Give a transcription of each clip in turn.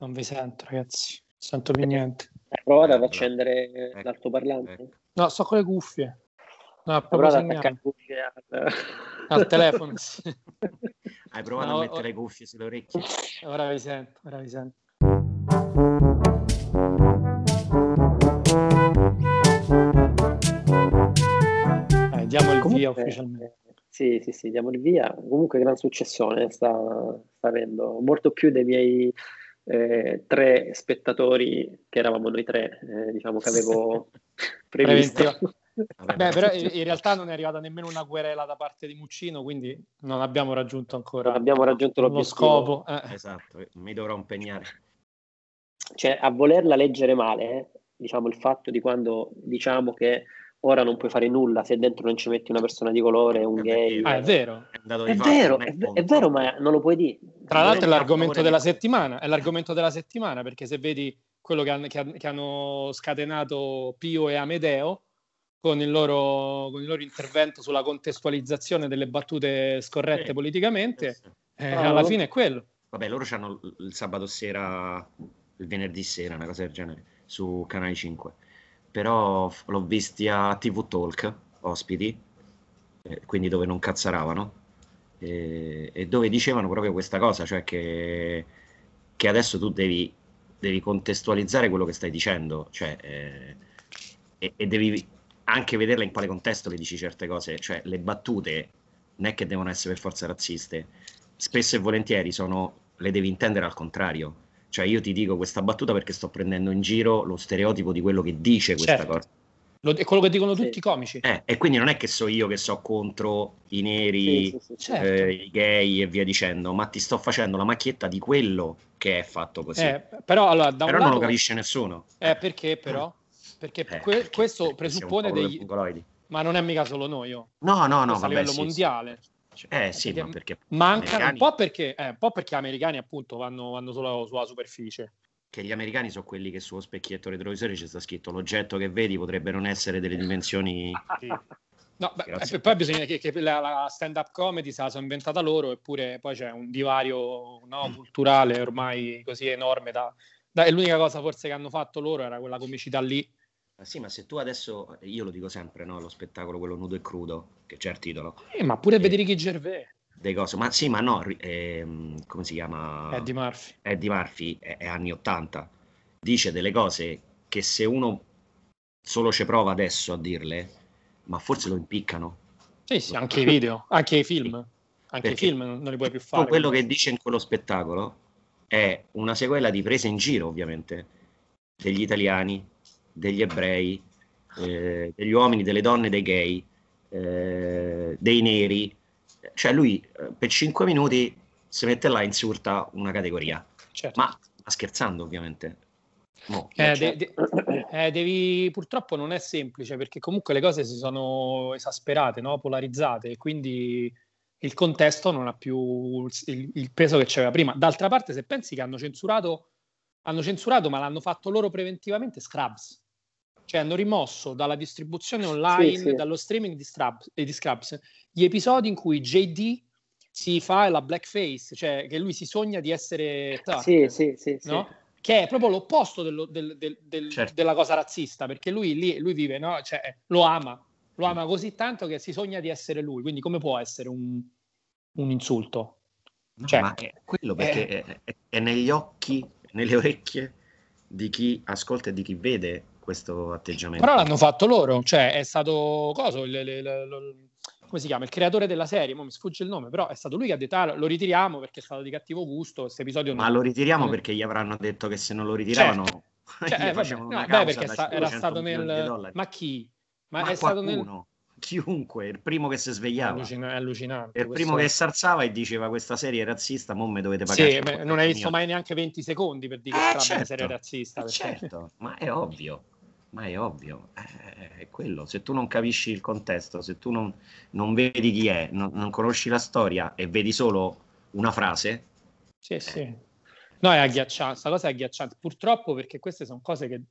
Non vi sento, ragazzi. Non sento più niente. Hai provato ad accendere ecco, l'altoparlante? Ecco. No, sto con le cuffie. No, Hai provato ad attaccare le cuffie al... al telefono. Sì. Hai provato no, a mettere le cuffie sulle orecchie? Ora vi sento, ora vi sento. Eh, diamo il Comunque, via ufficialmente. Sì, sì, sì, diamo il via. Comunque gran successone sta, sta avendo, molto più dei miei eh, tre spettatori che eravamo noi tre, eh, diciamo che avevo previsto. Beh, però in realtà non è arrivata nemmeno una querela da parte di Muccino, quindi non abbiamo raggiunto ancora non abbiamo raggiunto lo scopo. Eh. Esatto, mi dovrò impegnare. Cioè, a volerla leggere male, eh, diciamo il fatto di quando diciamo che ora non puoi fare nulla se dentro non ci metti una persona di colore, un gay. Ah, è vero. È, è vero, è, è, vero, ma non lo puoi dire. Tra l'altro è l'argomento della settimana, è l'argomento della settimana, perché se vedi quello che, han, che, che hanno scatenato Pio e Amedeo con il, loro, con il loro intervento sulla contestualizzazione delle battute scorrette sì, politicamente, sì. Eh, oh. alla fine è quello. Vabbè, loro hanno il sabato sera, il venerdì sera, una cosa del genere, su Canale 5 però l'ho visti a TV Talk, ospiti, eh, quindi dove non cazzaravano, eh, e dove dicevano proprio questa cosa, cioè che, che adesso tu devi, devi, contestualizzare quello che stai dicendo, cioè, eh, e, e, devi anche vederla in quale contesto le dici certe cose, cioè le battute non è che devono essere per forza razziste, spesso e volentieri sono, le devi intendere al contrario cioè io ti dico questa battuta perché sto prendendo in giro lo stereotipo di quello che dice questa certo. cosa. Lo, è quello che dicono tutti i comici. Eh, e quindi non è che so io che so contro i neri, sì, sì, sì, certo. eh, i gay e via dicendo, ma ti sto facendo la macchietta di quello che è fatto così. Eh, però allora, da però non lato, lo capisce nessuno. Eh, perché però? Perché eh, que- perché, questo presuppone degli... Ma non è mica solo noi, oh. No, no, no. A livello mondiale. Eh sì, ma perché mancano americani... un, po perché, eh, un po' perché gli americani appunto vanno, vanno solo sulla superficie. Che gli americani sono quelli che sullo specchietto retrovisore c'è sta scritto l'oggetto che vedi potrebbe non essere delle dimensioni... sì. No, beh, eh, poi bisogna che, che la, la, stand-up comedy se la sono inventata loro, eppure poi c'è un divario no, mm. culturale ormai così enorme. Da, da, e l'unica cosa forse che hanno fatto loro era quella comicità lì ma sì, ma se tu adesso, io lo dico sempre, no? Lo spettacolo, quello nudo e crudo, che c'è il titolo. Eh, ma pure eh, vedere chi Gervais. Dei cose, ma sì, ma no, ehm, come si chiama? Eddie Murphy. Eddie Murphy è, è, anni 80. Dice delle cose che se uno solo ci prova adesso a dirle, ma forse lo impiccano. Sì, sì, anche i video, anche i film. Anche Perché i film non li puoi più fare. Quello che dice in quello spettacolo è una sequela di prese in giro, ovviamente, degli italiani, degli ebrei, eh, degli uomini, delle donne, dei gay, eh, dei neri. Cioè lui eh, per cinque minuti si mette là e insulta una categoria. Certo. Ma, ma scherzando ovviamente. No, eh, de- de- eh, devi, purtroppo non è semplice perché comunque le cose si sono esasperate, no? polarizzate e quindi il contesto non ha più il, il, peso che c'aveva prima. D'altra parte, se pensi che hanno censurato, hanno censurato ma l'hanno fatto loro preventivamente Scrubs cioè hanno rimosso dalla distribuzione online, sì, sì. dallo streaming di, Strabs, di Scrubs, gli episodi in cui JD si fa la blackface, cioè che lui si sogna di essere Tuck, sì, sì, sì, no? che è proprio l'opposto dello, del, del, del, certo. della cosa razzista, perché lui lì lui vive, no? cioè, lo ama, lo ama così tanto che si sogna di essere lui, quindi come può essere un, un insulto? No, cioè, ma è quello perché eh, è, è, è negli occhi, nelle orecchie di chi ascolta e di chi vede questo atteggiamento. Però l'hanno fatto loro, cioè è stato coso, il, il, il, come si chiama, il creatore della serie, mi sfugge il nome, però è stato lui che ha detto ah, lo ritiriamo perché è stato di cattivo gusto, questo episodio Ma non... lo ritiriamo non... perché gli avranno detto che se non lo ritiravano certo. cioè, eh, vabbè, no, beh, perché sta, era stato nel Ma chi? Ma, Ma è qualcuno. stato nel chiunque, il primo che si svegliava. Allucina- è allucinante. Il primo che sarzava e diceva questa serie è razzista, mo me dovete pagare. Sì, beh, non hai visto mio. mai neanche 20 secondi per dire eh, che certo, serie razzista. Perché... Certo, ma è ovvio ma è ovvio, è, quello. Se tu non capisci il contesto, se tu non, non vedi chi è, non, non, conosci la storia e vedi solo una frase. Sì, eh. sì. No, è agghiacciante, questa cosa è agghiacciante. Purtroppo perché queste sono cose che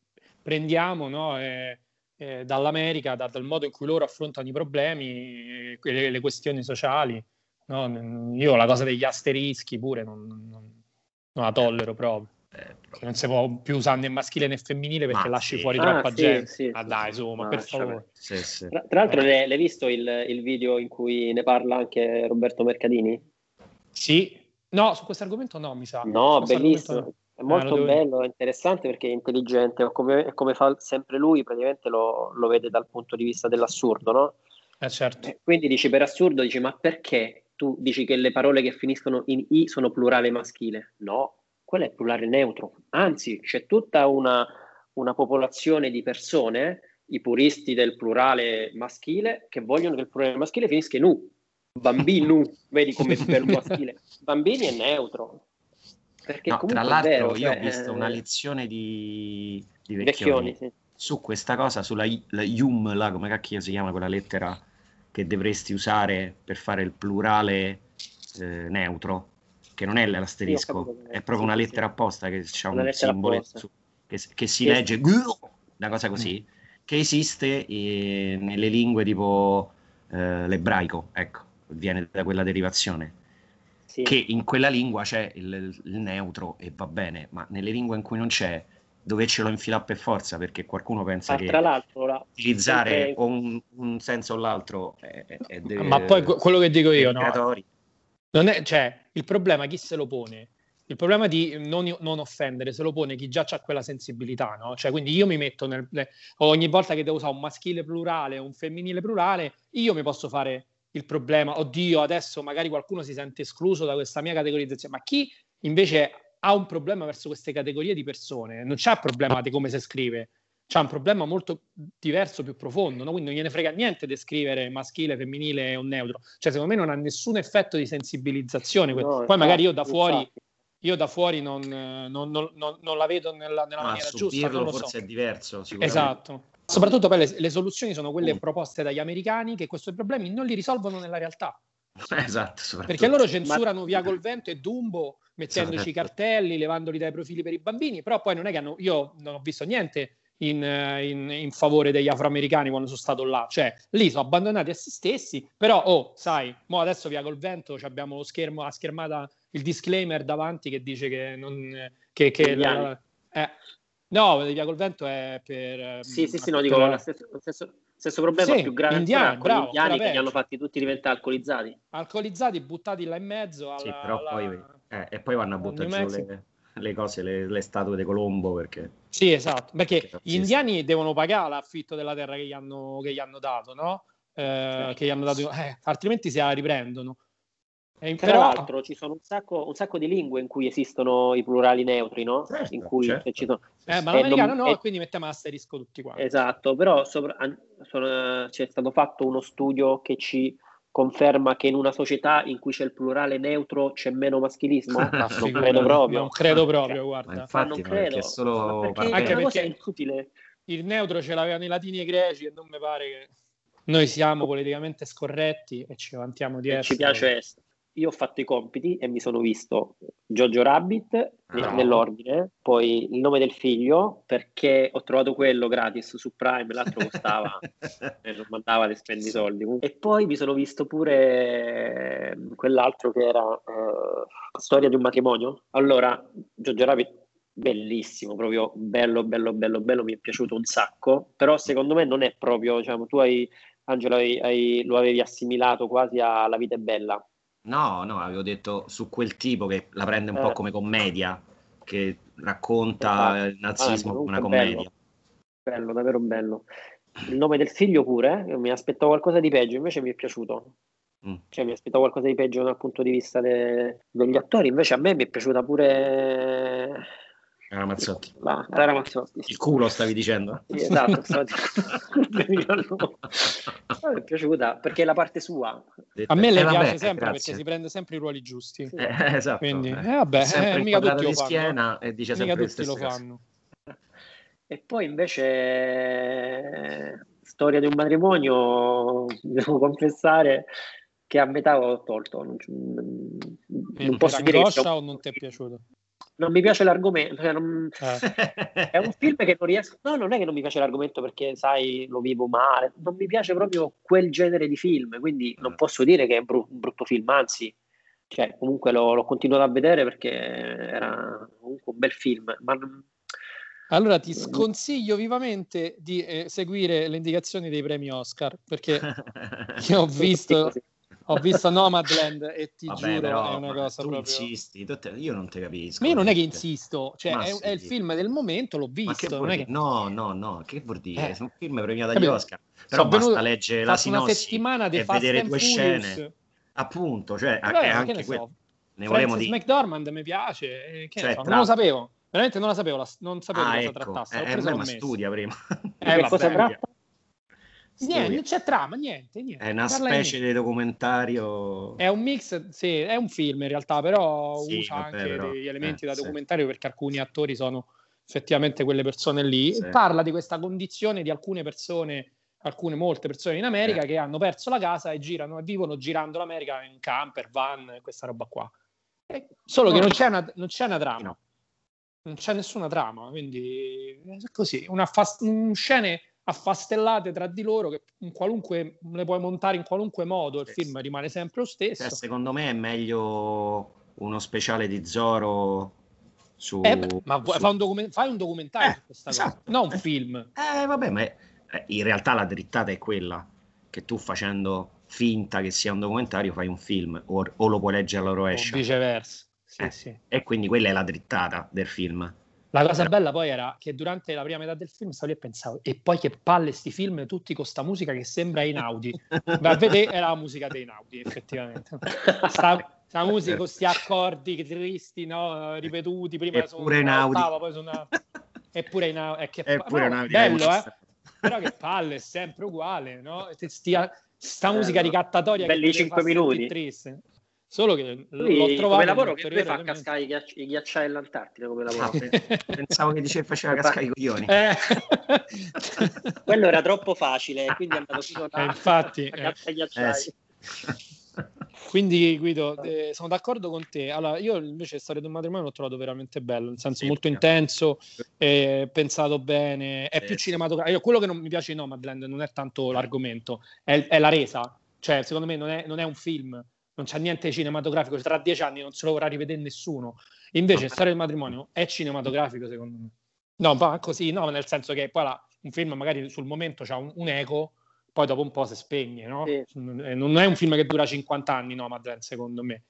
prendiamo no, e, e dall'America, da, dal modo in cui loro affrontano i problemi, le, le questioni sociali. No? Io la cosa degli asterischi pure non, non, non la tollero proprio. Eh, che non si può più usare né maschile né femminile perché ma lasci sì. fuori ah, troppa sì, gente. Sì, ah, dai, insomma, per favore. Tra, tra, l'altro, eh. l'hai visto il, il, video in cui ne parla anche Roberto Mercadini? Sì, no, su questo argomento no, mi sa. No, bellissimo. È molto ah, bello, interessante perché è intelligente, come, come fa sempre lui, praticamente lo, lo, vede dal punto di vista dell'assurdo, no? Eh, certo. quindi dici per assurdo, dici ma perché tu dici che le parole che finiscono in i sono plurale maschile? No, quello è plurale neutro. Anzi, c'è tutta una, una popolazione di persone, i puristi del plurale maschile, che vogliono che il plurale maschile finisca in u. Bambino, vedi come è maschile. Bambini è neutro perché no, tra l'altro vero, io cioè, ho visto una lezione di, di Vecchioni, Vecchioni sì. su questa cosa, sulla la Yum, là, come cacchio si chiama quella lettera che dovresti usare per fare il plurale eh, neutro, che non è l'asterisco, sì, è proprio una lettera apposta che ha un simbolo su, che, che, si che legge, una cosa così, mm. che esiste eh, nelle lingue tipo eh, l'ebraico, ecco, viene da quella derivazione sì. che in quella lingua c'è il, il, neutro e va bene, ma nelle lingue in cui non c'è, dove ce lo infila per forza perché qualcuno pensa ah, che la, utilizzare sempre... o un, un, senso o l'altro è, è de... Ma poi quello che dico io, no? Non è, cioè, il problema chi se lo pone? Il problema di non, non, offendere se lo pone chi già ha quella sensibilità, no? Cioè, quindi io mi metto nel, ogni volta che devo usare un maschile plurale o un femminile plurale, io mi posso fare il problema, oddio, adesso magari qualcuno si sente escluso da questa mia categorizzazione, ma chi invece ha un problema verso queste categorie di persone, non c'è problema di come si scrive, c'è un problema molto diverso, più profondo, no? quindi non gliene frega niente di scrivere maschile, femminile o neutro, cioè secondo me non ha nessun effetto di sensibilizzazione, no, poi magari io da fuori... Io da fuori non, non, non, non la vedo nella, nella maniera giusta. Non forse so. è diverso. Esatto. Soprattutto poi le, le, soluzioni sono quelle mm. proposte dagli americani che questi problemi non li risolvono nella realtà. Esatto, perché loro censurano Ma... Via col vento e Dumbo mettendoci i cartelli, levandoli dai profili per i bambini, però poi non è che hanno, io non ho visto niente in, in, in, favore degli afroamericani quando sono stato là, cioè lì sono abbandonati a se stessi, però oh, sai, mo adesso via col vento abbiamo lo schermo, la schermata, il disclaimer davanti che dice che non... Che, che la, eh, No, via col vento è per... Ehm, sì, sì, sì, no, dico, lo stesso, lo stesso, stesso problema sì, più grave indiani, con bravo, gli indiani che li hanno fatti tutti diventare alcolizzati. Alcolizzati, buttati là in mezzo. Alla, sì, però alla... poi... Eh, e poi vanno a buttare giù le, le, cose, le, le, statue di Colombo perché... Sì, esatto, perché gli indiani devono pagare l'affitto della terra che gli hanno, che gli hanno dato, no? Eh, certo. che gli hanno dato, eh, altrimenti se la riprendono. E Tra però... l'altro ci sono un sacco, un sacco, di lingue in cui esistono i plurali neutri, no? Certo, in cui certo. ci sono... Eh, ma l'americano non... no, e... quindi mettiamo asterisco tutti quanti. Esatto, però sopra... sono... c'è stato fatto uno studio che ci conferma che in una società in cui c'è il plurale neutro c'è meno maschilismo? non credo proprio. Non credo proprio, guarda. Ma infatti, ma non credo. Perché solo... Ma perché anche perché è inutile. Il neutro ce l'avevano i latini e i greci e non mi pare che noi siamo politicamente scorretti e ci vantiamo di e essere. Ci piace essere io ho fatto i compiti e mi sono visto Jojo Rabbit no. nell'ordine, poi il nome del figlio perché ho trovato quello gratis su Prime, l'altro costava e non mandava le spendi soldi. E poi mi sono visto pure quell'altro che era uh, Storia di un matrimonio. Allora, Jojo Rabbit bellissimo, proprio bello, bello, bello, bello, mi è piaciuto un sacco, però secondo me non è proprio, diciamo, tu hai, Angelo, hai, hai, lo avevi assimilato quasi alla vita è bella, No, no, avevo detto su quel tipo che la prende un eh. po' come commedia, che racconta esatto. il nazismo come una commedia. Bello. bello, davvero bello. Il nome del figlio pure, eh, mi aspettavo qualcosa di peggio, invece mi è piaciuto. Mm. Cioè, mi aspettavo qualcosa di peggio dal punto di vista de... degli attori, invece a me mi è piaciuta pure era Mazzotti. La, era Mazzotti sì. Il culo stavi dicendo? Sì, esatto. mi è piaciuta perché è la parte sua. A me le eh, piace vabbè, sempre grazie. perché si prende sempre i ruoli giusti. Sì. Eh, esatto. Quindi, eh, vabbè, sempre eh, mica tutti lo schiena e dice sempre mica tutti lo fanno. E poi invece storia di un matrimonio, devo confessare che a metà ho tolto. Non, non posso dire che o non ti è piaciuto? Non mi piace l'argomento. Cioè non... eh. È un film che non riesco. No, non è che non mi piace l'argomento perché, sai, lo vivo male. Non mi piace proprio quel genere di film. Quindi non mm. posso dire che è un brutto film, anzi, cioè, comunque l'ho, l'ho, continuato a vedere perché era comunque un bel film. Ma... Allora ti sconsiglio vivamente di eh, seguire le indicazioni dei premi Oscar perché io ho visto, ho visto Nomadland e ti Vabbè, giuro però, è una cosa tu proprio... insisti, te, io non ti capisco. Ma io non è che insisto, cioè è, sì. è, il film del momento, l'ho visto. Che... No, no, no, che vuol dire? Eh. È un film premiato agli Oscar. Però Sono basta leggere la sinossi e vedere due scene. Appunto, cioè Vabbè, anche ne, so. ne volevamo dire. McDormand mi piace, che cioè, so, tra... non lo sapevo. Veramente non la sapevo, non sapevo ah, cosa ecco. trattasse. Eh, eh, ma studia prima. Eh, cosa tratta? Niente, non c'è trama, niente, niente. È una Parla specie di documentario. È un mix, sì, è un film in realtà, però sì, usa vabbè, anche però, degli elementi eh, da documentario sì. perché alcuni attori sono effettivamente quelle persone lì. Sì. Parla di questa condizione di alcune persone, alcune molte persone in America eh. che hanno perso la casa e girano e vivono girando l'America in camper, van, questa roba qua. E solo no. che non c'è una, non c'è una trama. No. Non c'è nessuna trama, quindi è così, una fast, un scene affastellate tra di loro che in qualunque, le puoi montare in qualunque modo, il film rimane sempre lo stesso. Cioè, secondo me è meglio uno speciale di Zoro su... Eh, ma su... Fai, un document- fai, un documentario eh, su questa esatto. cosa, non un film. Eh, vabbè, ma è, in realtà la drittata è quella, che tu facendo finta che sia un documentario fai un film, o, o lo puoi leggere alla rovescia. O viceversa. Sì, eh, sì. E quindi quella è la drittata del film. La cosa bella poi era che durante la prima metà del film stavo lì e pensavo, e poi che palle sti film tutti con sta musica che sembra Inaudi. Beh, a vedere era la musica dei Inaudi, effettivamente. Sta, sta musica con questi accordi tristi, no? ripetuti, prima su una ottava, poi su una... Eppure Inaudi. È che... Eppure Inaudi. Bello, eh? Però che palle, è sempre uguale, no? Stia, sta musica ricattatoria belli 5 minuti. Triste. Solo che lui, l'ho trovato come lavoro che lui fa cascare i, ghiacci- i ghiacciai all'Antartide come lavoro. Pensavo che diceva faceva cascare i coglioni. Eh. Quello era troppo facile, quindi è andato a, eh, infatti, a eh. ghiacciai. Eh, sì. Quindi Guido, eh, sono d'accordo con te. Allora, io invece la storia del matrimonio l'ho trovato veramente bello, nel senso sì, molto intenso, eh, pensato bene, è più cinematografico. Quello che non mi piace di Nomadland non è tanto l'argomento, è, è la resa. Cioè, secondo me non è, non è un film, non c'è niente cinematografico, tra dieci anni non se lo vorrà rivedere nessuno. Invece. Storia del matrimonio è cinematografico, secondo me. No, ma così, no, nel senso che poi la, un film magari sul momento ha un, un, eco, poi dopo un po' si spegne, no? Sì. Non è un film che dura 50 anni, no, Madeleine, secondo me.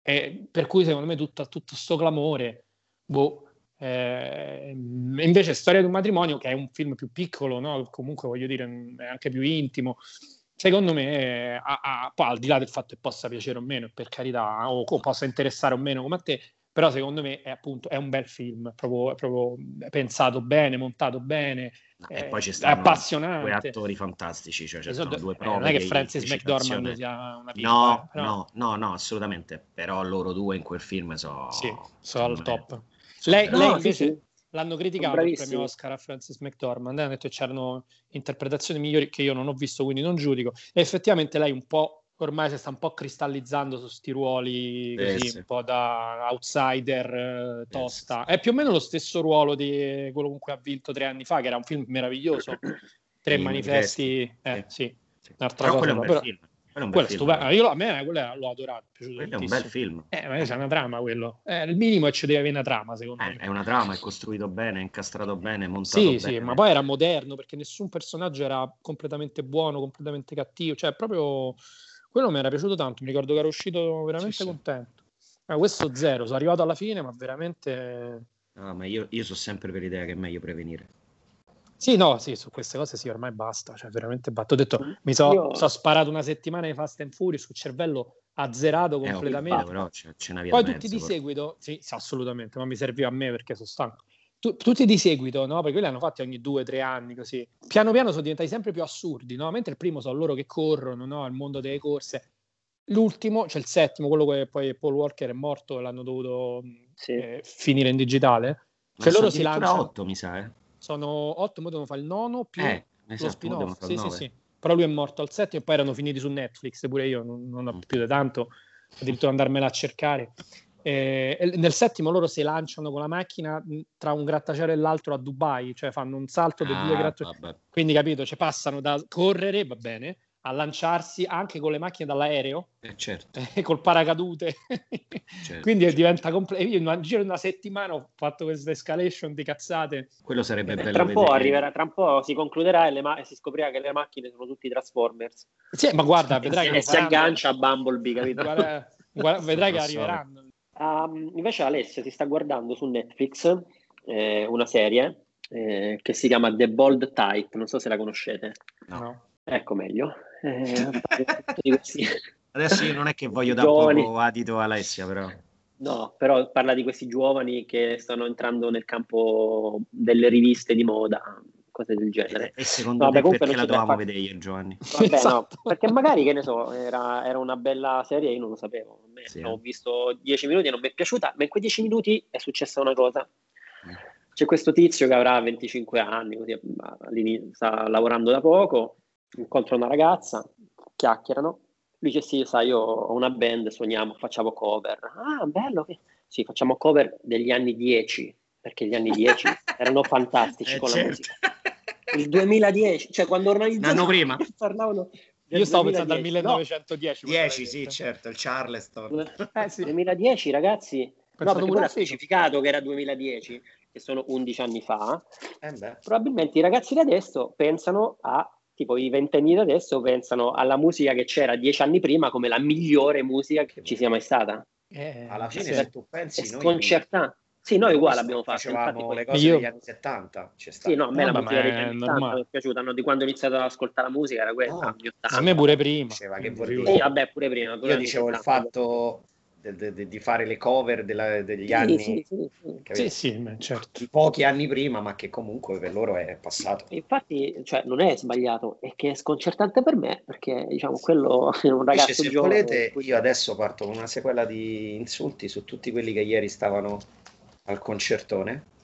E per cui, secondo me, tutto questo clamore, boh, eh, invece Storia di un matrimonio, che è un film più piccolo, no? comunque voglio dire, è anche più intimo, secondo me, a, a, poi al di là del fatto che possa piacere o meno, per carità, o, o possa interessare o meno come a te, però secondo me è appunto è un bel film, proprio, proprio pensato bene, montato bene, e poi ci stanno due attori fantastici, cioè ci sono due prove. Eh, non è che Francis McDormand sia una piccola, no, però... no, no, no, assolutamente, però loro due in quel film sono sì, sono al top. Lei, lei invece sì l'hanno criticato il premio Oscar a Francis McDormand, hanno detto che c'erano interpretazioni migliori che io non ho visto, quindi non giudico. E effettivamente lei un po' ormai si sta un po' cristallizzando su sti ruoli così, eh, sì. un po' da outsider eh, tosta. Eh, sì. È più o meno lo stesso ruolo di quello con cui ha vinto tre anni fa, che era un film meraviglioso. Tre manifesti, eh, sì. sì. Un'altra però cosa, quello film. Stupendo. Io, a me quello l'ho adorato. Quello è un bel film. Eh, ma c'è una trama quello. Eh, il minimo è ci deve avere una trama, secondo eh, me. È una trama, è costruito bene, è incastrato bene, montato sì, bene. Sì, ma poi era moderno perché nessun personaggio era completamente buono, completamente cattivo. Cioè, proprio quello mi era piaciuto tanto. Mi ricordo che ero uscito veramente sì, contento. Sì. Eh, questo zero, sono arrivato alla fine, ma veramente. No, ma io, io sono sempre per l'idea che è meglio prevenire. Sì, no, sì, su queste cose sì, ormai basta, cioè veramente basta. Ho detto, mi sono Io... so sparato una settimana di Fast and Furious sul cervello azzerato eh, completamente. Eh, però c'è, c'è Poi mezzo, tutti di seguito, sì, assolutamente, ma mi serviva a me perché sono stanco. Tu, tutti di seguito, no? Perché quelli hanno fatti ogni due tre anni così. Piano piano sono diventati sempre più assurdi, no? Mentre il primo sono loro che corrono, no? Il mondo delle corse. L'ultimo, cioè il settimo, quello che poi Paul Walker è morto e l'hanno dovuto sì. eh, finire in digitale. Cioè loro si lanciano... 8, mi sa, eh sono otto, ora devono fare il nono più eh, esatto, lo spin-off. Sì, sì, sì. Però lui è morto al settimo e poi erano finiti su Netflix, pure io non, non ho mm. più di tanto, addirittura andarmela a cercare. Eh, nel settimo loro si lanciano con la macchina tra un grattacielo e l'altro a Dubai, cioè fanno un salto di ah, due grattacieli. Quindi capito, cioè passano da correre, va bene, a lanciarsi anche con le macchine dall'aereo, eh certo. eh, col paracadute. certo, Quindi certo. diventa completo. Io in un giro di una settimana ho fatto questa escalation di cazzate. Quello sarebbe eh, bello. Tra un po' arriverà, tra un po' si concluderà e, ma- e, si scoprirà che le macchine sono tutti Transformers. Sì, ma guarda, vedrai che si aggancia a Bumblebee, capito? Guarda, guarda, vedrai che arriveranno. Um, invece Alessia si sta guardando su Netflix eh, una serie eh, che si chiama The Bold Type, non so se la conoscete. No. Ecco meglio. Eh, Adesso io non è che voglio dare poco adito a Alessia, però. No, però parla di questi giovani che stanno entrando nel campo delle riviste di moda, cose del genere. E secondo no, te beh, perché la dovevamo vedere io, Giovanni? Vabbè, esatto. no, perché magari, che ne so, era, era, una bella serie io non lo sapevo. Sì, ho eh. visto dieci minuti e non mi è piaciuta, ma in quei dieci minuti è successa una cosa. Mm. C'è questo tizio che avrà 25 anni, così, sta lavorando da poco, incontra una ragazza, chiacchierano, lui dice sì, sai, io ho una band, suoniamo, facciamo cover. Ah, bello, sì, facciamo cover degli anni 10, perché gli anni 10 erano fantastici eh, con certo. la musica. Il 2010, cioè quando organizzavano... Un anno prima. Parlavano io stavo pensando al 1910. No. 10, sì, certo, il Charleston. Eh, sì. 2010, ragazzi. Pensavo no, pure ha specificato che era 2010, che sono 11 anni fa. Eh Probabilmente i ragazzi di adesso pensano a tipo i ventenni di adesso pensano alla musica che c'era dieci anni prima come la migliore musica che ci sia mai stata. Eh, Alla fine, se tu pensi, è sconcertante. Sì, noi uguale abbiamo fatto. Infatti, le cose io... degli anni 70. Sì, no, a me no, la musica degli anni 70 mi è piaciuta. No, di quando ho iniziato ad ascoltare la musica era questa. No, a me pure prima. Diceva che Sì, vabbè, pure prima. Io dicevo il fatto de, de, di fare le cover della, degli sì, anni sì, sì, sì. sì certo. pochi anni prima, ma che comunque per loro è passato. Infatti, cioè, non è sbagliato, è che è sconcertante per me perché diciamo quello è un ragazzo Invece, se giovane. volete, io adesso parto con una sequela di insulti su tutti quelli che ieri stavano al concertone.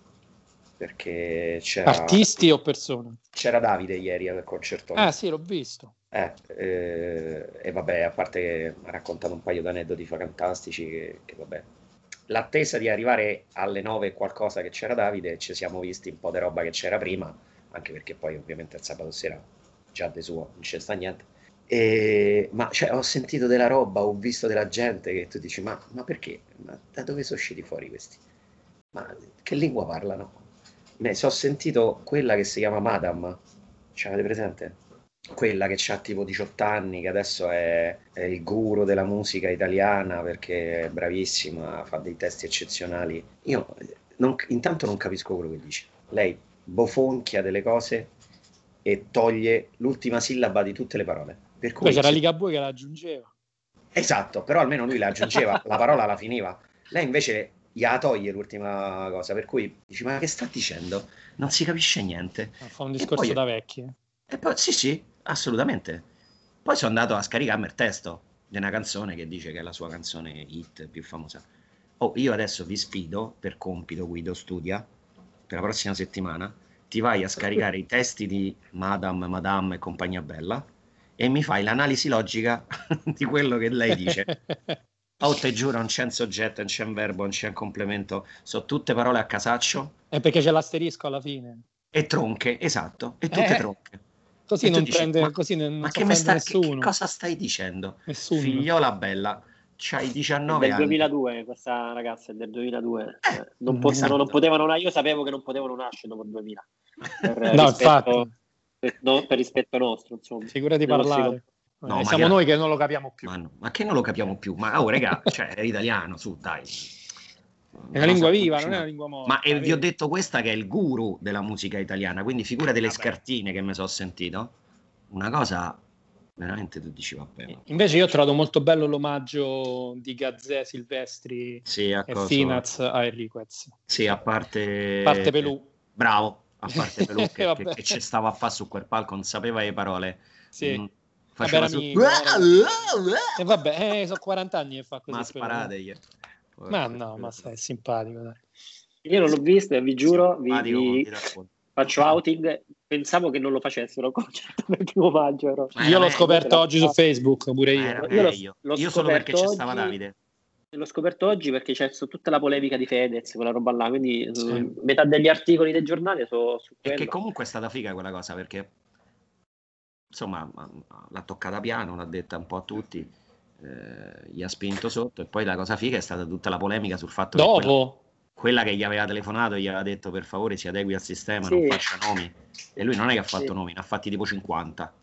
Perché c'era artisti o persone? C'era Davide ieri al concertone. Ah, sì, l'ho visto eh, eh, e vabbè, a parte che ha raccontato un paio di aneddoti fantastici, che, che vabbè. L'attesa di arrivare alle 9 e qualcosa che c'era Davide, ci siamo visti un po' di roba che c'era prima, anche perché poi ovviamente il sabato sera già di suo non c'è sta niente. E, ma cioè, ho sentito della roba, ho visto della gente che tu dici, ma, ma perché? Ma da dove sono usciti fuori questi? Ma che lingua parlano? Ne so sentito quella che si chiama Madame, ce l'avete presente? Quella che ha tipo 18 anni, che adesso è, è, il guru della musica italiana perché è bravissima, fa dei testi eccezionali. Io non, intanto non capisco quello che dice. Lei bofonchia delle cose e toglie l'ultima sillaba di tutte le parole. Per cui Poi c'era Ligabue che la aggiungeva. Esatto, però almeno lui la aggiungeva, la parola la finiva. Lei invece gliela toglie l'ultima cosa, per cui dici ma che sta dicendo? Non si capisce niente. Fa un discorso poi, da vecchi. E poi, sì, sì, assolutamente. Poi sono andato a scaricarmi il testo di una canzone che dice che è la sua canzone hit più famosa. Oh, io adesso vi sfido per compito Guido Studia per la prossima settimana. Ti vai a scaricare i testi di Madame, Madame e compagnia bella e mi fai l'analisi logica di quello che lei dice. Oh, te giuro, non c'è un soggetto, non c'è un verbo, non c'è un complemento, sono tutte parole a casaccio. È perché c'è l'asterisco alla fine. E tronche, esatto, e tutte eh. tronche. Così non dici, prende, ma, così non, ma che, sta, che, che, cosa stai dicendo? Nessuno. Figliola bella, c'hai 19 del anni. Del 2002, questa ragazza è del 2002. Eh, non, possono, non potevano, io sapevo che non potevano nascere dopo il 2000. Per, no, rispetto, per, no, per rispetto nostro, insomma. Figura di parlare. No, eh, siamo noi che non lo capiamo più. Ma, no, ma, che non lo capiamo più? Ma oh, raga, cioè, è italiano, su, dai. È una lingua viva, non è una lingua morta. Ma eh, vi ho detto questa che è il guru della musica italiana, quindi figura delle Vabbè. scartine che mi sono sentito. Una cosa veramente tu dici vabbè. Invece io ho trovato molto bello l'omaggio di Gazzè, Silvestri sì, e Finaz a Enriquez. Sì, a parte... A parte Pelù. Bravo, a parte Pelù che, che, che, ci stava a fare su quel palco, non sapeva le parole. Sì. Mm, faceva vabbè, su... amico, e vabbè, eh, sono 40 anni che fa così. Ma sparategli. Ma no, ma sei simpatico. Dai. Io non l'ho visto e vi giuro, vi, vi faccio outing. Pensavo che non lo facessero concerto il primo maggio. Ero. Io l'ho scoperto oggi su Facebook, pure io. Io, l'ho, l'ho io solo perché c'è stava Davide. L'ho scoperto oggi perché c'è tutta la polemica di Fedez, quella roba là, quindi sì. metà degli articoli del giornale sono su quello. E che comunque è stata figa quella cosa, perché insomma, l'ha toccata piano, l'ha detta un po' a tutti, eh, gli ha spinto sotto e poi la cosa figa è stata tutta la polemica sul fatto Dopo. che quella, quella che gli aveva telefonato gli aveva detto per favore si adegui al sistema, sì. non faccia nomi. E lui non è che ha fatto sì. nomi, ne ha fatti tipo 50.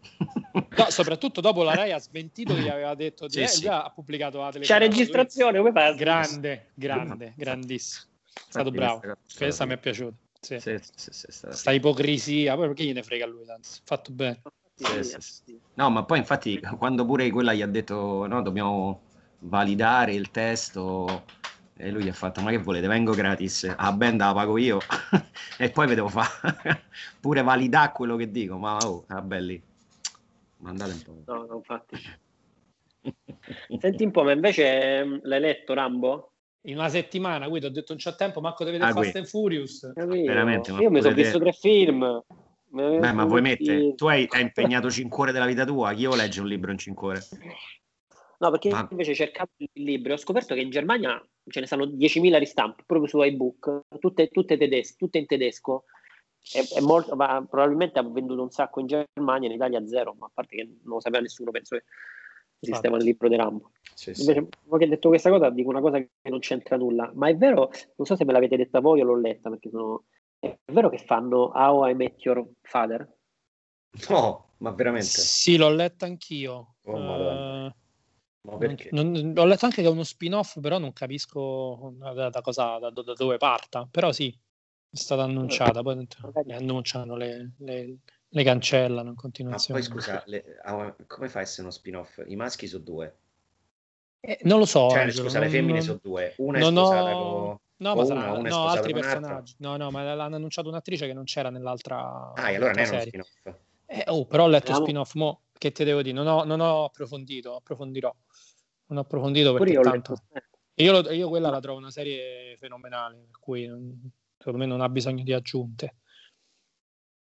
No, soprattutto dopo la Rai ha smentito che gli aveva detto di sì, eh, sì. già ha pubblicato la telefonata. C'è registrazione, come fai? Grande, grande, grandissimo. È stato bravo. Questa mi è piaciuta. Sì. Sì, sì, sì, Sta ipocrisia, poi perché gliene frega a lui tanto? Fatto bene. No, ma poi infatti quando pure quella gli ha detto no, dobbiamo validare il testo e lui gli ha fatto ma che volete, vengo gratis, a band la pago io e poi vedevo fare pure validare quello che dico, ma oh, vabbè lì, mandate un po'. No, no, infatti. Senti un po', ma invece mm, l'hai letto Rambo? in una settimana, quindi ho detto non c'ho tempo, manco di vedere ah, Fast and Furious. Veramente, io mi sono visto tre film. Beh, ma vuoi mettere? Tu hai, hai, impegnato 5 ore della vita tua? Chi io legge un libro in 5 ore? No, perché ma... invece cercando il libro ho scoperto che in Germania ce ne sono 10.000 ristampe proprio su iBook, tutte, tutte, tedes- tutte in tedesco. È, è molto, ma probabilmente ha venduto un sacco in Germania, in Italia zero, ma a parte che non lo sapeva nessuno, penso che esisteva il libro di Rambo. Sì, sì. Invece, voi che hai detto questa cosa, dico una cosa che non c'entra nulla, ma è vero, non so se me l'avete detta voi o l'ho letta, perché sono... È vero che fanno How I Met Your Father? No, ma veramente? Sì, l'ho letta anch'io. Oh, uh, ma perché? Non, non, ho letto anche che è uno spin-off, però non capisco da, da cosa, da, da, dove parta. Però sì, è stata annunciata, poi annunciano le, le, le cancellano in continuazione. Ma poi scusa, le, come fa a essere uno spin-off? I maschi sono due. Eh, non lo so. Cioè, Angelo, scusa, non, le femmine sono due. Una è sposata ho... con... No, ma sarà, una, no, altri personaggi. No, no, ma l'hanno annunciato un'attrice che non c'era nell'altra. Ah, allora non è uno spin-off. Eh, oh, però ho letto Andiamo. spin-off, mo, che ti devo dire? Non ho, non ho approfondito, approfondirò. Non ho approfondito perché io tanto... Io, lo, io, quella la trovo una serie fenomenale, per cui non, secondo me non ha bisogno di aggiunte.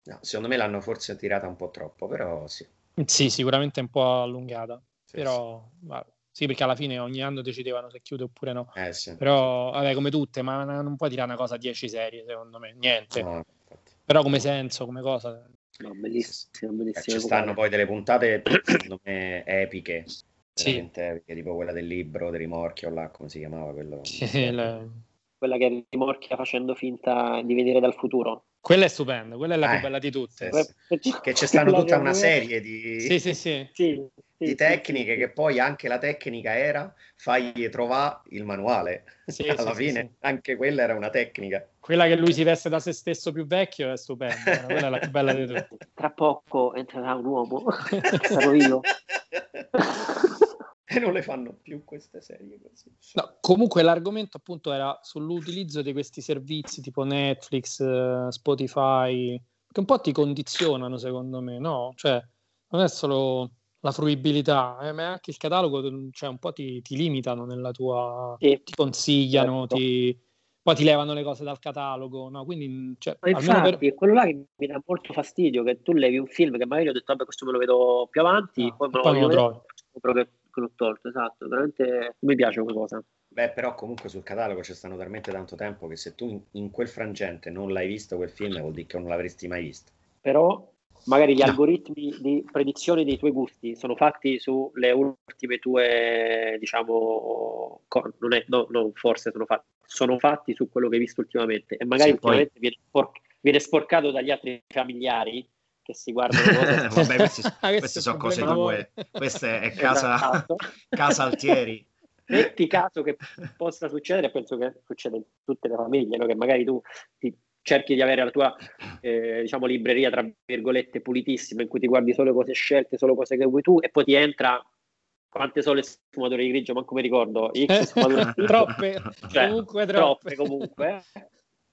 No, secondo me l'hanno forse tirata un po' troppo, però sì. Sì, sicuramente un po' allungata. Sì, però sì. Vabbè, sì. perché alla fine ogni anno decidevano se chiude oppure no. Eh, sì. Però, vabbè, come tutte, ma non puoi tirare una cosa a 10 serie, secondo me. Niente. No, però come senso, come cosa. No, bellissimo, bellissimo. Eh, ci stanno poi delle puntate, secondo me, epiche. Sì. epiche, tipo quella del libro, del rimorchio, là, come si chiamava quello? Sì, le... Quella che rimorchia facendo finta di venire dal futuro. Quella è stupenda, quella è la eh, più bella di tutte. Sì, Che c'è stanno tutta una serie di, sì, sì, sì. di tecniche che poi anche la tecnica era fagli trovare il manuale. Alla fine anche quella era una tecnica. Quella che lui si veste da se stesso più vecchio è stupenda, quella è la più bella di tutte. Tra poco entrerà un uomo, sarò io. e non le fanno più queste serie così. No, comunque l'argomento appunto era sull'utilizzo di questi servizi tipo Netflix, eh, Spotify, che un po' ti condizionano secondo me, no? Cioè, non è solo la fruibilità, eh, ma anche il catalogo, cioè un po' ti, ti limitano nella tua... Sì. ti consigliano, certo. ti poi ti levano le cose dal catalogo, no? Quindi, cioè, infatti, per... quello là che mi dà molto fastidio, che tu levi un film che magari ho detto, vabbè, questo me lo vedo più avanti, no, poi me lo, poi lo trovi. Proprio che l'ho tolto, esatto, veramente mi piace quella cosa. Beh, però comunque sul catalogo ci stanno talmente tanto tempo che se tu in, in quel frangente non l'hai visto quel film vuol dire che non l'avresti mai visto. Però magari gli no. algoritmi di predizione dei tuoi gusti sono fatti sulle ultime tue, diciamo, non è, no, no, forse sono fatti, sono fatti su quello che hai visto ultimamente e magari sì, ultimamente poi... viene, spor- viene, sporcato dagli altri familiari che si guardano cose. Vabbè, queste, queste sono cose tue, questa è casa, esatto. casa Altieri. Metti caso che possa succedere, penso che succeda in tutte le famiglie, no? che magari tu ti cerchi di avere la tua eh, diciamo libreria tra virgolette pulitissima in cui ti guardi solo cose scelte, solo cose che vuoi tu e poi ti entra quante sono le sfumature di grigio, manco mi ricordo. X troppe, cioè, comunque troppe. troppe comunque.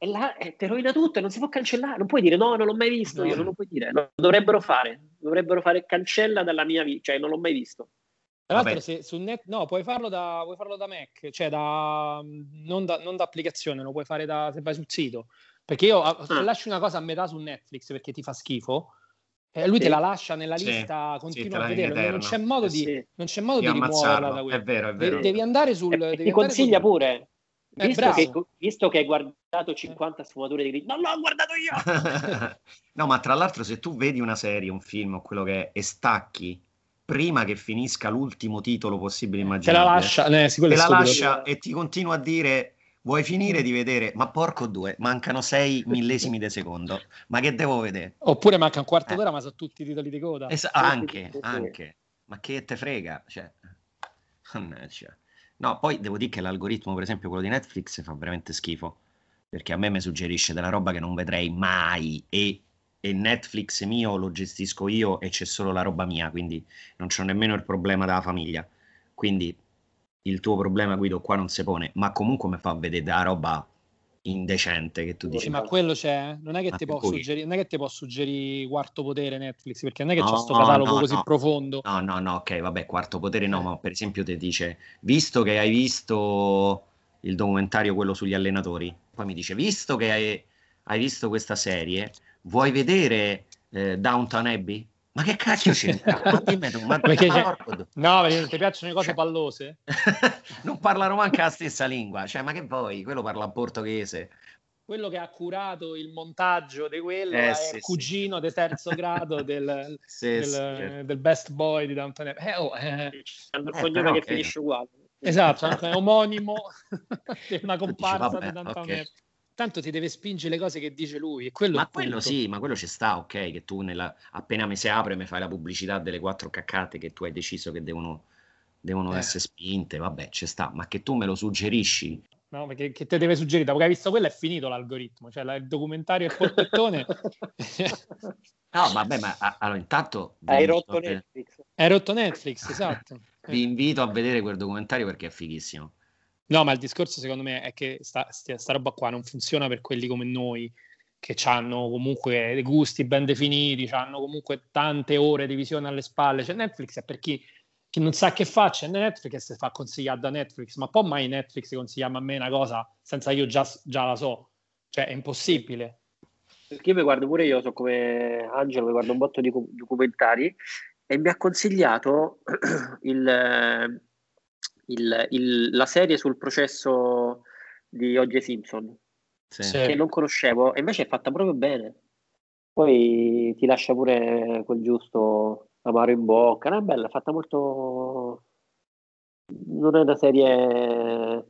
E là eh, te rovina tutto e non si può cancellare. Non puoi dire no, non l'ho mai visto. No. Io non lo puoi dire. Lo dovrebbero fare. Dovrebbero fare cancella dalla mia vita. Cioè, non l'ho mai visto. Tra l'altro, se su net, no, puoi farlo, da, puoi farlo da Mac, cioè da, non, da, non da applicazione, lo puoi fare da, se vai sul sito. Perché io ah. se lasci una cosa a metà su Netflix perché ti fa schifo, eh, lui sì. te la lascia nella lista, sì, continua sì, a vederla, non c'è modo di, non c'è modo di rimuoverla da È vero, è vero. Devi andare sul... Devi ti consiglia pure, Eh, visto, che, visto, che, hai guardato 50 sfumature di grigio, non l'ho guardato io! no, ma tra l'altro, se tu vedi una serie, un film o quello che è, e stacchi prima che finisca l'ultimo titolo possibile immaginare, te la lascia, eh, sì, te la lascia e ti continua a dire vuoi finire di vedere, ma porco due, mancano sei millesimi di secondo, ma che devo vedere? Oppure manca un quarto eh. d'ora, ma sono tutti i titoli di coda. Es- anche, anche, ma che te frega, cioè, mannaggia. No, poi devo dire che l'algoritmo, per esempio, quello di Netflix fa veramente schifo, perché a me mi suggerisce della roba che non vedrei mai e, e Netflix mio lo gestisco io e c'è solo la roba mia, quindi non c'ho nemmeno il problema della famiglia. Quindi il tuo problema Guido qua non si pone, ma comunque mi fa vedere da roba indecente che tu dici. ma quello c'è, non è che, ti può, suggerire, non è che ti può suggerire quarto potere Netflix, perché non è che no, c'è questo catalogo no, così no. profondo. No, no, no, ok, vabbè, quarto potere no, eh. ma per esempio ti dice, visto che hai visto il documentario quello sugli allenatori, poi mi dice, visto che hai, hai visto questa serie, vuoi vedere eh, Downtown Abbey? Ma che cacchio c'entra? ma dimmi tu, ma perché No, perché ti piacciono le cose cioè... pallose? non parlano manco la stessa lingua, cioè, ma che vuoi? Quello parla portoghese. Quello che ha curato il montaggio di quello eh, è sì, il cugino sì. di terzo grado del, sì, del, certo. del, best boy di Downton Abbey. Eh, oh, eh. Hanno il cognome che okay. finisce uguale. Esatto, è omonimo, è una comparsa Dici, vabbè, di Downton okay. Abbey tanto ti deve spingere le cose che dice lui. E quello ma quello sì, ma quello ci sta, ok, che tu nella, appena mi si apre mi fai la pubblicità delle quattro caccate che tu hai deciso che devono, devono eh. essere spinte, vabbè, ci sta, ma che tu me lo suggerisci. No, perché che te deve suggerire? Dopo che hai visto quello è finito l'algoritmo, cioè il documentario e il polpettone. no, vabbè, ma allora intanto... Hai rotto Netflix. Hai rotto Netflix, esatto. Vi invito a vedere quel documentario perché è fighissimo. No, ma il discorso secondo me è che sta, sta, sta roba qua non funziona per quelli come noi che hanno comunque dei gusti ben definiti, hanno comunque tante ore di visione alle spalle. Cioè Netflix è per chi, chi non sa che fa, c'è Netflix e si fa consigliare da Netflix, ma può mai Netflix consigliarmi a me una cosa senza io già, già la so? Cioè è impossibile. Perché io mi guardo pure io, so come Angelo, mi guardo un botto di documentari e mi ha consigliato il il, il, la serie sul processo di O.J. Simpson, sì. che non conoscevo, e invece è fatta proprio bene. Poi ti lascia pure quel giusto amaro in bocca. È bella, è fatta molto. Non è una serie.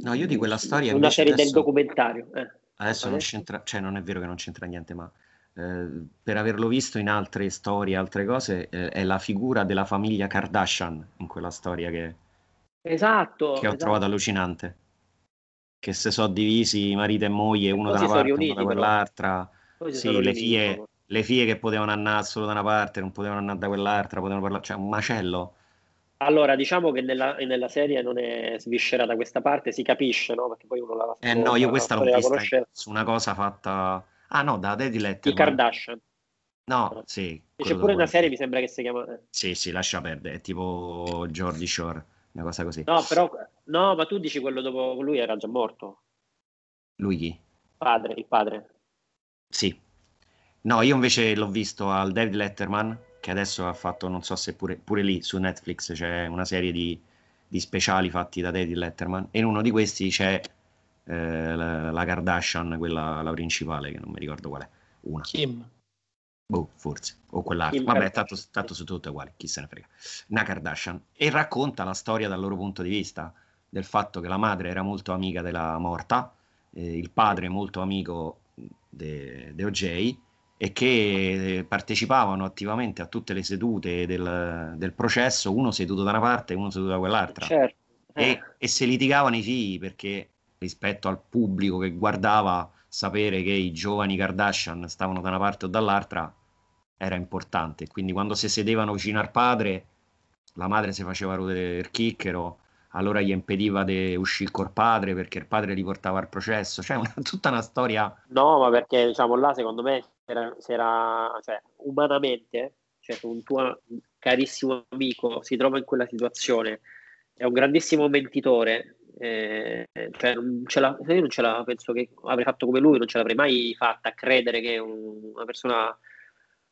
No, io di quella storia. Una serie adesso... del documentario. Eh. Adesso non c'entra, cioè non è vero che non c'entra niente, ma eh, per averlo visto in altre storie, altre cose, eh, è la figura della famiglia Kardashian in quella storia che, esatto, che ho esatto. trovato allucinante. Che se sono divisi marito e moglie, uno da una parte, riuniti, uno da quell'altra. Sì, le figlie, le figlie, che potevano andare solo da una parte, non potevano andare da quell'altra, potevano parlare, cioè un macello. Allora, diciamo che nella, nella, serie non è sviscerata questa parte, si capisce, no? Perché poi uno la Eh no, io questa l'ho vista su una cosa fatta Ah no, da Daddy Letterman. I Kardashian. No, sì. C'è pure una serie, mi sembra che si chiama... Eh. Sì, sì, lascia perdere, è tipo Jordi Shore, una cosa così. No, però... No, ma tu dici quello dopo... Lui era già morto. Lui chi? Padre, il padre. Sì. No, io invece l'ho visto al David Letterman, che adesso ha fatto, non so se pure, pure lì su Netflix c'è una serie di, di speciali fatti da David Letterman, e in uno di questi c'è eh, la, la, Kardashian, quella la principale, che non mi ricordo qual è. Una. Kim. Boh, forse. O quell'altra. Kim Vabbè, tanto, tanto sono tutte uguali, chi se ne frega. Una Kardashian. E racconta la storia dal loro punto di vista, del fatto che la madre era molto amica della morta, eh, il padre molto amico di OJ, e che partecipavano attivamente a tutte le sedute del, del, processo, uno seduto da una parte e uno seduto da quell'altra. Certo. Eh. E, e se litigavano i figli perché rispetto al pubblico che guardava, sapere che i giovani Kardashian stavano da una parte o dall'altra era importante. Quindi quando si sedevano vicino al padre, la madre si faceva rodere il chicchero, allora gli impediva di uscire col padre perché il padre li portava al processo. Cioè, una, tutta una storia. No, ma perché diciamo là, secondo me, era, era cioè, umanamente, cioè, se un tuo carissimo amico si trova in quella situazione, è un grandissimo mentitore eh, cioè non ce la, io non ce la penso che avrei fatto come lui, non ce l'avrei mai fatta a credere che un, una persona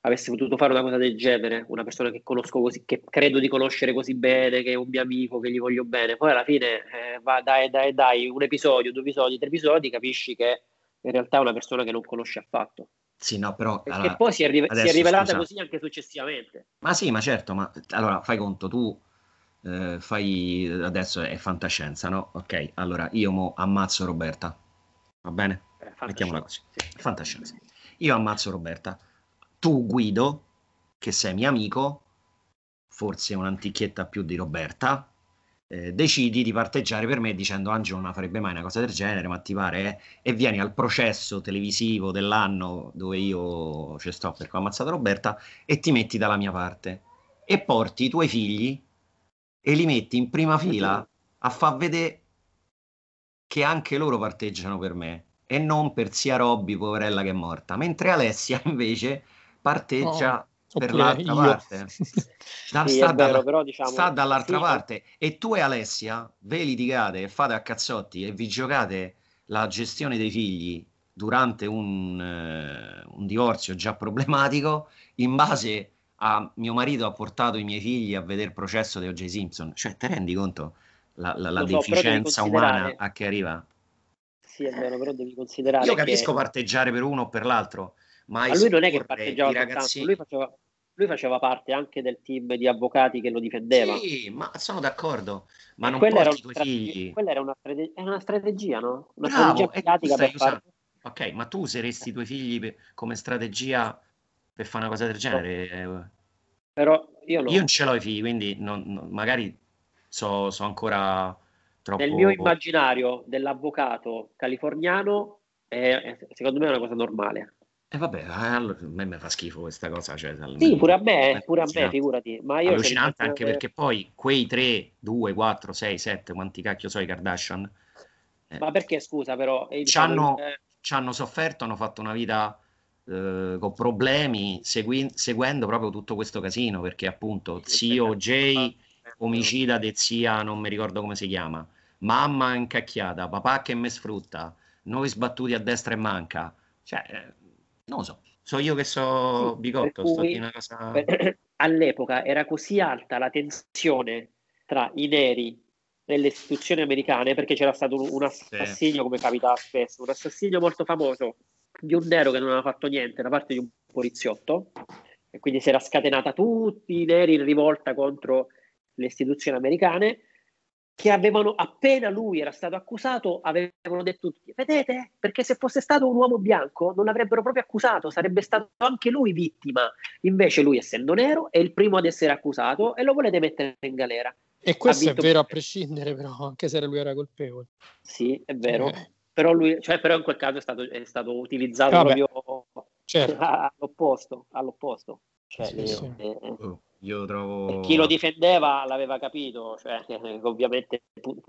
avesse potuto fare una cosa del genere, una persona che conosco così, che credo di conoscere così bene, che è un mio amico, che gli voglio bene, poi alla fine eh, va, dai, dai, dai, un episodio, due episodi, tre episodi, capisci che in realtà è una persona che non conosce affatto. Sì, no, però... Allora, poi si è, rive- si è rivelata scusa. così anche successivamente. Ma sì, ma certo, ma allora fai conto, tu eh, fai... Adesso è fantascienza, no? Ok, allora io mo ammazzo Roberta, va bene? Eh, Mettiamola così. Sì. Fantascienza. Io ammazzo Roberta tu Guido, che sei mio amico, forse un'antichietta più di Roberta, eh, decidi di parteggiare per me dicendo Angelo non farebbe mai una cosa del genere, ma ti pare? Eh? E vieni al processo televisivo dell'anno dove io ci sto perché ho ammazzato Roberta e ti metti dalla mia parte e porti i tuoi figli e li metti in prima fila a far vedere che anche loro parteggiano per me e non per zia Robby, poverella che è morta, mentre Alessia invece parteggia oh, per l'altra io. parte. Da, sì, sta, vero, dalla, diciamo, sta, dall'altra sì, parte e tu e Alessia ve litigate e fate a cazzotti e vi giocate la gestione dei figli durante un, uh, un divorzio già problematico in base a mio marito ha portato i miei figli a vedere il processo di O.J. Simpson. Cioè, te rendi conto la, la, la deficienza umana a che arriva? Sì, è vero, però devi considerare. Io capisco che... parteggiare per uno o per l'altro, ma, ma lui non è che parteggiava ragazzi... lui faceva, lui faceva parte anche del team di avvocati che lo difendeva. Sì, ma sono d'accordo, ma non quella porti i tuoi figli. Quella era una, strate... era una strategia, no? Una Bravo, strategia per fare... Ok, ma tu useresti i tuoi figli come strategia per fare una cosa del genere? No. Però io, no. io non ce l'ho i figli, quindi non, non, magari so, so ancora troppo... Nel mio immaginario dell'avvocato californiano, è, secondo me è una cosa normale. E eh vabbè, allora, a me mi fa schifo questa cosa. Cioè, sì, pure a me, pure a me, figurati. Ma io allucinante anche perché poi quei 3, 2, 4, 6, 7, quanti cacchio so i Kardashian? Eh, ma perché scusa però? Eh, ci hanno, eh... hanno, sofferto, hanno fatto una vita eh, con problemi, segui- seguendo proprio tutto questo casino, perché appunto zio Jay, omicida di zia, non mi ricordo come si chiama, mamma incacchiata, papà che mi sfrutta, noi sbattuti a destra e manca. Cioè eh, non lo so, so io che so sì, bigotto, sto di una cosa... all'epoca era così alta la tensione tra i neri nelle istituzioni americane perché c'era stato un, un assassinio, sì. come capita spesso, un assassinio molto famoso di un nero che non aveva fatto niente da parte di un poliziotto e quindi si era scatenata tutti i neri in rivolta contro le istituzioni americane che avevano appena lui era stato accusato, avevano detto tutti, vedete, perché se fosse stato un uomo bianco non l'avrebbero proprio accusato, sarebbe stato anche lui vittima. Invece lui, essendo nero, è il primo ad essere accusato e lo volete mettere in galera. E questo è vero a prescindere, però, anche se lui era colpevole. Sì, è vero. Eh. Però, lui, cioè, però in quel caso è stato, è stato utilizzato Vabbè, proprio certo. all'opposto. all'opposto. Cioè, sì, sì. Eh, oh. Io trovo... chi lo difendeva l'aveva capito, cioè, ovviamente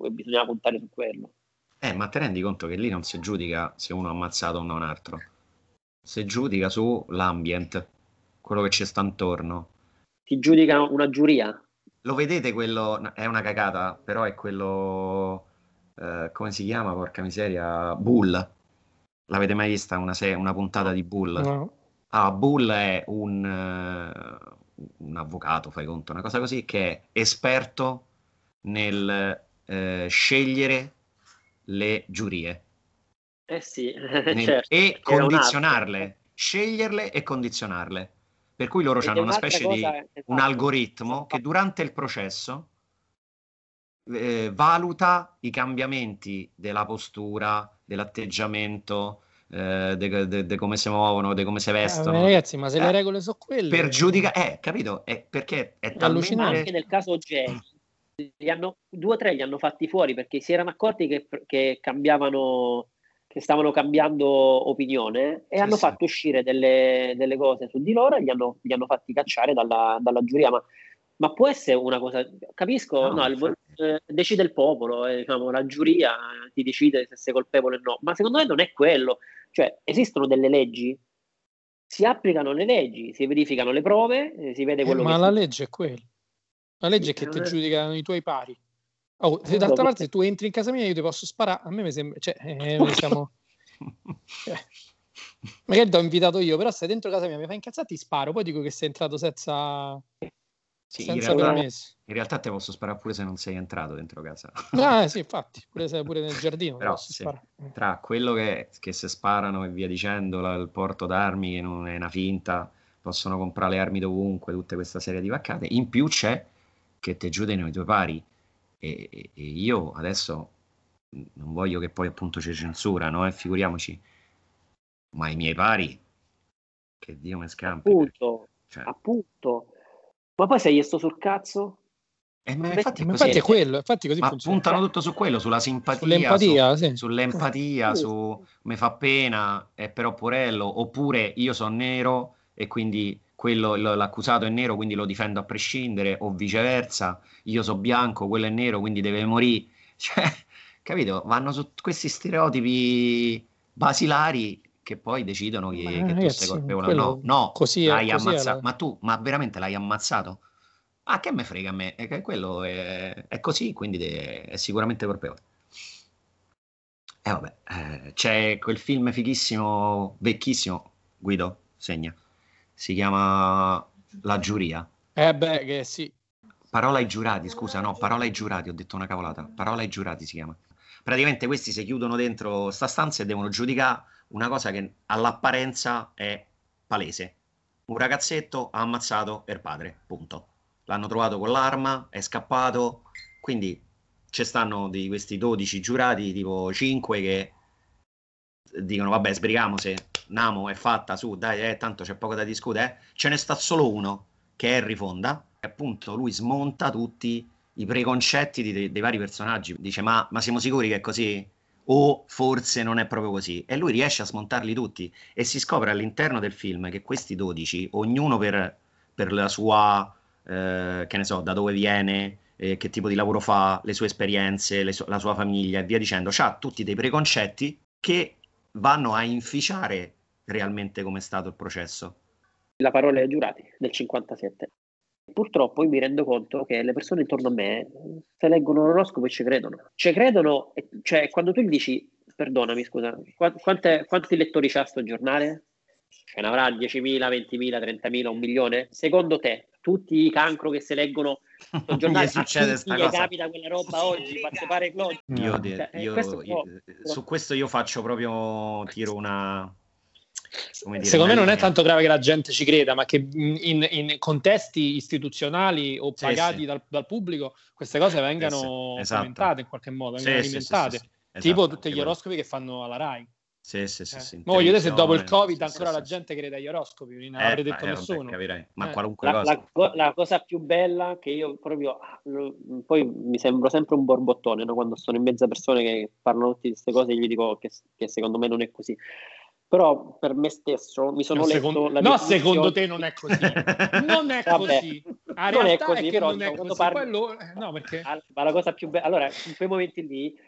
bisognava puntare su quello. Eh, ma te rendi conto che lì non si giudica se uno ha ammazzato o non altro, si giudica sull'ambient, quello che ci sta intorno. Si giudica una giuria. Lo vedete quello, è una cagata, però è quello, eh, come si chiama, porca miseria, Bull. L'avete mai vista una, se- una puntata di Bull? No. Ah, Bull è un, un avvocato, fai conto, una cosa così, che è esperto nel eh, scegliere le giurie. Eh sì, nel, certo, e condizionarle, sceglierle e condizionarle. Per cui loro hanno una specie di esatto. un algoritmo che durante il processo eh, valuta i cambiamenti della postura, dell'atteggiamento, eh, di come si muovono, di come si vestono. Eh, ragazzi, ma se le eh, regole sono quelle... Per giudicare, eh, capito? È perché è, è talmente... Anche nel caso Jay, li hanno, due o tre li hanno fatti fuori perché si erano accorti che, che cambiavano, che stavano cambiando opinione e sì, hanno sì. fatto uscire delle, delle, cose su di loro e li hanno, li hanno fatti cacciare dalla, dalla giuria. Ma, ma, può essere una cosa, capisco, no, no il, eh, decide il popolo, eh, diciamo, la giuria ti decide se sei colpevole o no, ma secondo me non è quello. Cioè, esistono delle leggi, si applicano le leggi, si verificano le prove, eh, si vede eh, quello ma che... Ma la legge è quella. La legge è che ti giudicano i tuoi pari. Oh, se d'altra parte se tu entri in casa mia io ti posso sparare, a me mi sembra... Cioè, cioè, magari ti ho invitato io, però sei dentro casa mia, mi fai incazzare, ti sparo, poi dico che sei entrato senza, Sì, in, realtà, in realtà te posso sparare pure se non sei entrato dentro casa. Ah, sì, infatti, pure, se- pure nel giardino. Però posso sì, tra quello che, che se sparano e via dicendo, la- il porto d'armi che non è una finta, possono comprare le armi dovunque, tutta questa serie di vaccate, in più c'è che te giudicano i tuoi pari e, e- e io adesso non voglio che poi appunto ci censurano, eh, figuriamoci, ma i miei pari, che Dio mi scampi. Appunto, cioè, appunto. Ma poi sei sto sul cazzo? eh, ma infatti è Ma infatti è quello, infatti così ma funziona. puntano tutto su quello, sulla simpatia, Sull'empatia, su- sì. sull'empatia, Sì, su mi fa pena, è però porello, oppure io sono nero e quindi quello, l'accusato è nero, quindi lo difendo a prescindere, o viceversa, io sono bianco, quello è nero, quindi deve morire. Cioè, capito? Vanno su questi stereotipi basilari che poi decidono che, che tu sei colpevole o no. No, così l'hai così ammazzato. la- Ma tu, ma veramente l'hai ammazzato? Ah, che me frega a me? È quello è, è così, quindi de- è sicuramente colpevole. E vabbè, eh, c'è quel film fighissimo, vecchissimo, Guido, segna, si chiama La giuria. Eh beh, che sì. Parola ai giurati, scusa, no, parola ai giurati, ho detto una cavolata. Parola ai giurati si chiama. Praticamente questi si chiudono dentro sta stanza e devono giudicare una cosa che all'apparenza è palese. Un ragazzetto ha ammazzato il padre, punto. L'hanno trovato con l'arma, è scappato, quindi ci stanno di questi 12 giurati, tipo 5 che dicono vabbè sbrigamo se Namo è fatta su, dai, eh, tanto c'è poco da discutere, eh. ce ne sta solo uno che è Henry Fonda, e appunto lui smonta tutti i preconcetti di- dei, dei vari personaggi, dice ma, ma siamo sicuri che è così? O forse non è proprio così? E lui riesce a smontarli tutti e si scopre all'interno del film che questi 12, ognuno per, per la sua, eh, che ne so, da dove viene, eh, che tipo di lavoro fa, le sue esperienze, le su- la sua famiglia e via dicendo, ha tutti dei preconcetti che vanno a inficiare realmente come è stato il processo. La parola ai giurati del 57. Purtroppo io mi rendo conto che le persone intorno a me, se leggono l'oroscopo e ci credono. Ci credono, cioè quando tu gli dici, perdonami scusa, qua- quante- quanti lettori c'ha sto giornale? Ce ne avrà 10.000, 20.000, 30.000, un milione? Secondo te, tutti i cancro che si leggono sto giornale, succede a sta cosa. capita quella roba oggi, fate fare? Io, de- Cioè, eh, io- questo io- può- su questo io faccio proprio tiro una dire, Secondo me non è tanto grave che la gente ci creda, ma che in, in- contesti istituzionali o Sì, pagati sì. Dal, dal pubblico queste cose vengano Sì, sì, esatto. commentate in qualche modo, Sì, vengano sì, sì, alimentate. tipo esatto, tutti gli oroscopi che fanno alla RAI. Sì, sì, sì, Eh. sì, voglio vedere se dopo il Covid sì, ancora sì, la sì. gente crede agli oroscopi, non Eh, l'avrei detto eh, nessuno. capirai. Ma Eh. qualunque La, cosa. la la cosa più bella che io proprio lo- poi mi sembro sempre un borbottone no? quando sono in mezzo a persone che parlano tutte queste cose gli dico che, che secondo me non è così però per me stesso mi sono No, letto secondo, la no, secondo te non è così. Non è Vabbè, così. Non è così, però non è diciamo, così. parli- Quello- eh, no, perché Al- ma la cosa più bella allora in quei momenti lì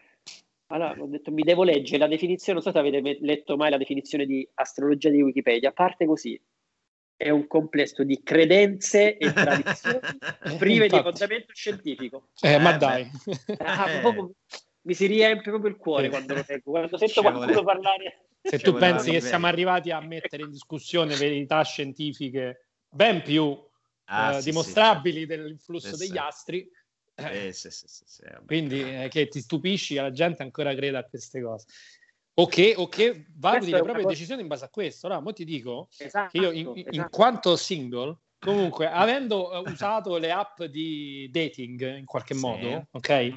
allora, ho detto mi devo leggere la definizione non so se avete letto mai la definizione di astrologia di Wikipedia parte così è un complesso di credenze e tradizioni prive di Infatti. fondamento scientifico Eh, ma Eh, dai. Ah, proprio mi si riempie proprio il cuore Sì. quando lo leggo, quando sento Ci qualcuno vuole- parlare. Se Ci tu pensi che bene. siamo arrivati a mettere in discussione verità scientifiche ben più Ah, eh, sì, sì, dimostrabili dell'influsso Sì, degli sì. astri, eh, Eh, sì, sì, sì, sì, quindi eh, che ti stupisci che la gente ancora creda a queste cose. O che, o che valuti le proprie cosa- decisioni in base a questo. Allora, mo ti dico Esatto, che io, in, in esatto. quanto single, comunque, avendo eh, usato le app di dating in qualche Sì. modo, ok?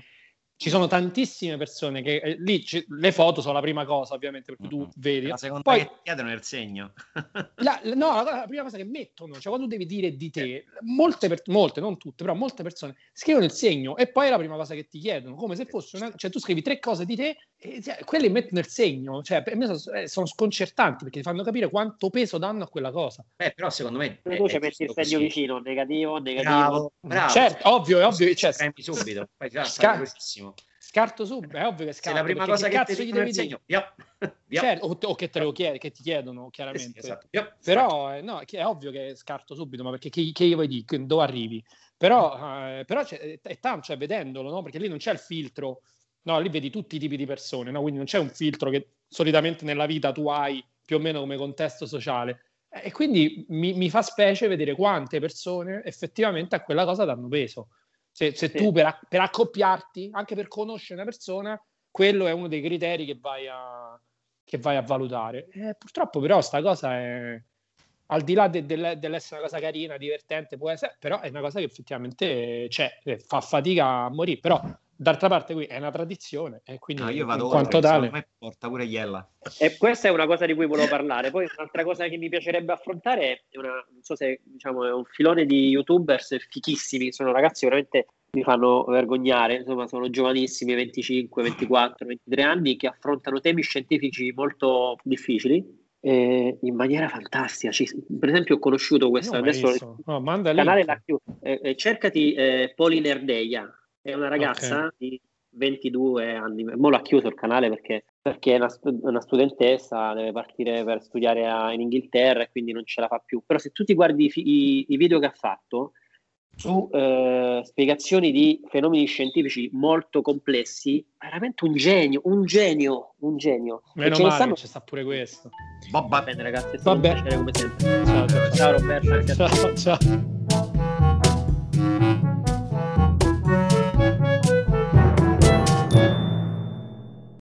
Ci sono tantissime persone che eh, lì ci- le foto sono la prima cosa, ovviamente, perché tu vedi. La seconda Poi che chiedono è il segno. la- no, la, la prima cosa che mettono, cioè quando devi dire di te, molte, per- molte, non tutte, però molte persone scrivono il segno e poi è la prima cosa che ti chiedono, come se fosse una, cioè tu scrivi tre cose di te e cioè, quelle mettono il segno, cioè per me sono, eh, sono sconcertanti perché ti fanno capire quanto peso danno a quella cosa. Beh, però secondo me Tu è- ci è metti il segno così. vicino, negativo, negativo. Bravo, bravo. Certo, ovvio, è ovvio, cioè, Premi subito. Poi già Sca- fai cosissimo. scarto subito, è ovvio che Se scarto. la prima cosa che che cazzo ti gli devi segno, via, via. Certo, o, o che te lo chiedi, che ti chiedono, Eh sì, chiaramente. esatto, via. Però eh, no, che è ovvio che scarto subito, ma perché che, che io vuoi dire, dove arrivi? Però, eh, però c'è, è tanto, cioè vedendolo, no? Perché lì non c'è il filtro, no, lì vedi tutti i tipi di persone, no? Quindi non c'è un filtro che solitamente nella vita tu hai più o meno come contesto sociale. E quindi mi, mi fa specie vedere quante persone effettivamente a quella cosa danno peso. Se, se sì. tu per, per, accoppiarti, anche per conoscere una persona, quello è uno dei criteri che vai a, che vai a valutare. Eh, purtroppo però sta cosa è, al di là de, de, dell'essere una cosa carina, divertente, può essere, però è una cosa che effettivamente c'è, fa fatica a morire, però d'altra parte qui è una tradizione e quindi no, io vado in quanto tale me porta pure Iella. E questa è una cosa di cui volevo parlare. Poi un'altra cosa che mi piacerebbe affrontare è una, non so se diciamo è un filone di youtubers fichissimi sono ragazzi veramente mi fanno vergognare, insomma sono giovanissimi, 25, 24, 23 anni, che affrontano temi scientifici molto difficili eh, in maniera fantastica. Ci, per esempio ho conosciuto questa, adesso no, manda canale l'ha chiuso, eh, eh, cercati eh, Polinerdeia, è una ragazza okay. di 22 anni, mo l'ha chiuso il canale perché, perché è una, una, studentessa, deve partire per studiare a, in Inghilterra e quindi non ce la fa più, però se tu ti guardi i, i, i video che ha fatto, su eh, spiegazioni di fenomeni scientifici molto complessi, veramente un genio, un genio, un genio. Meno male stanno... c'è sta pure questo. Va bene ragazzi, è stato Vabbè. un piacere come sempre. Ciao, ciao, ciao. ciao Roberto. Ciao, ciao.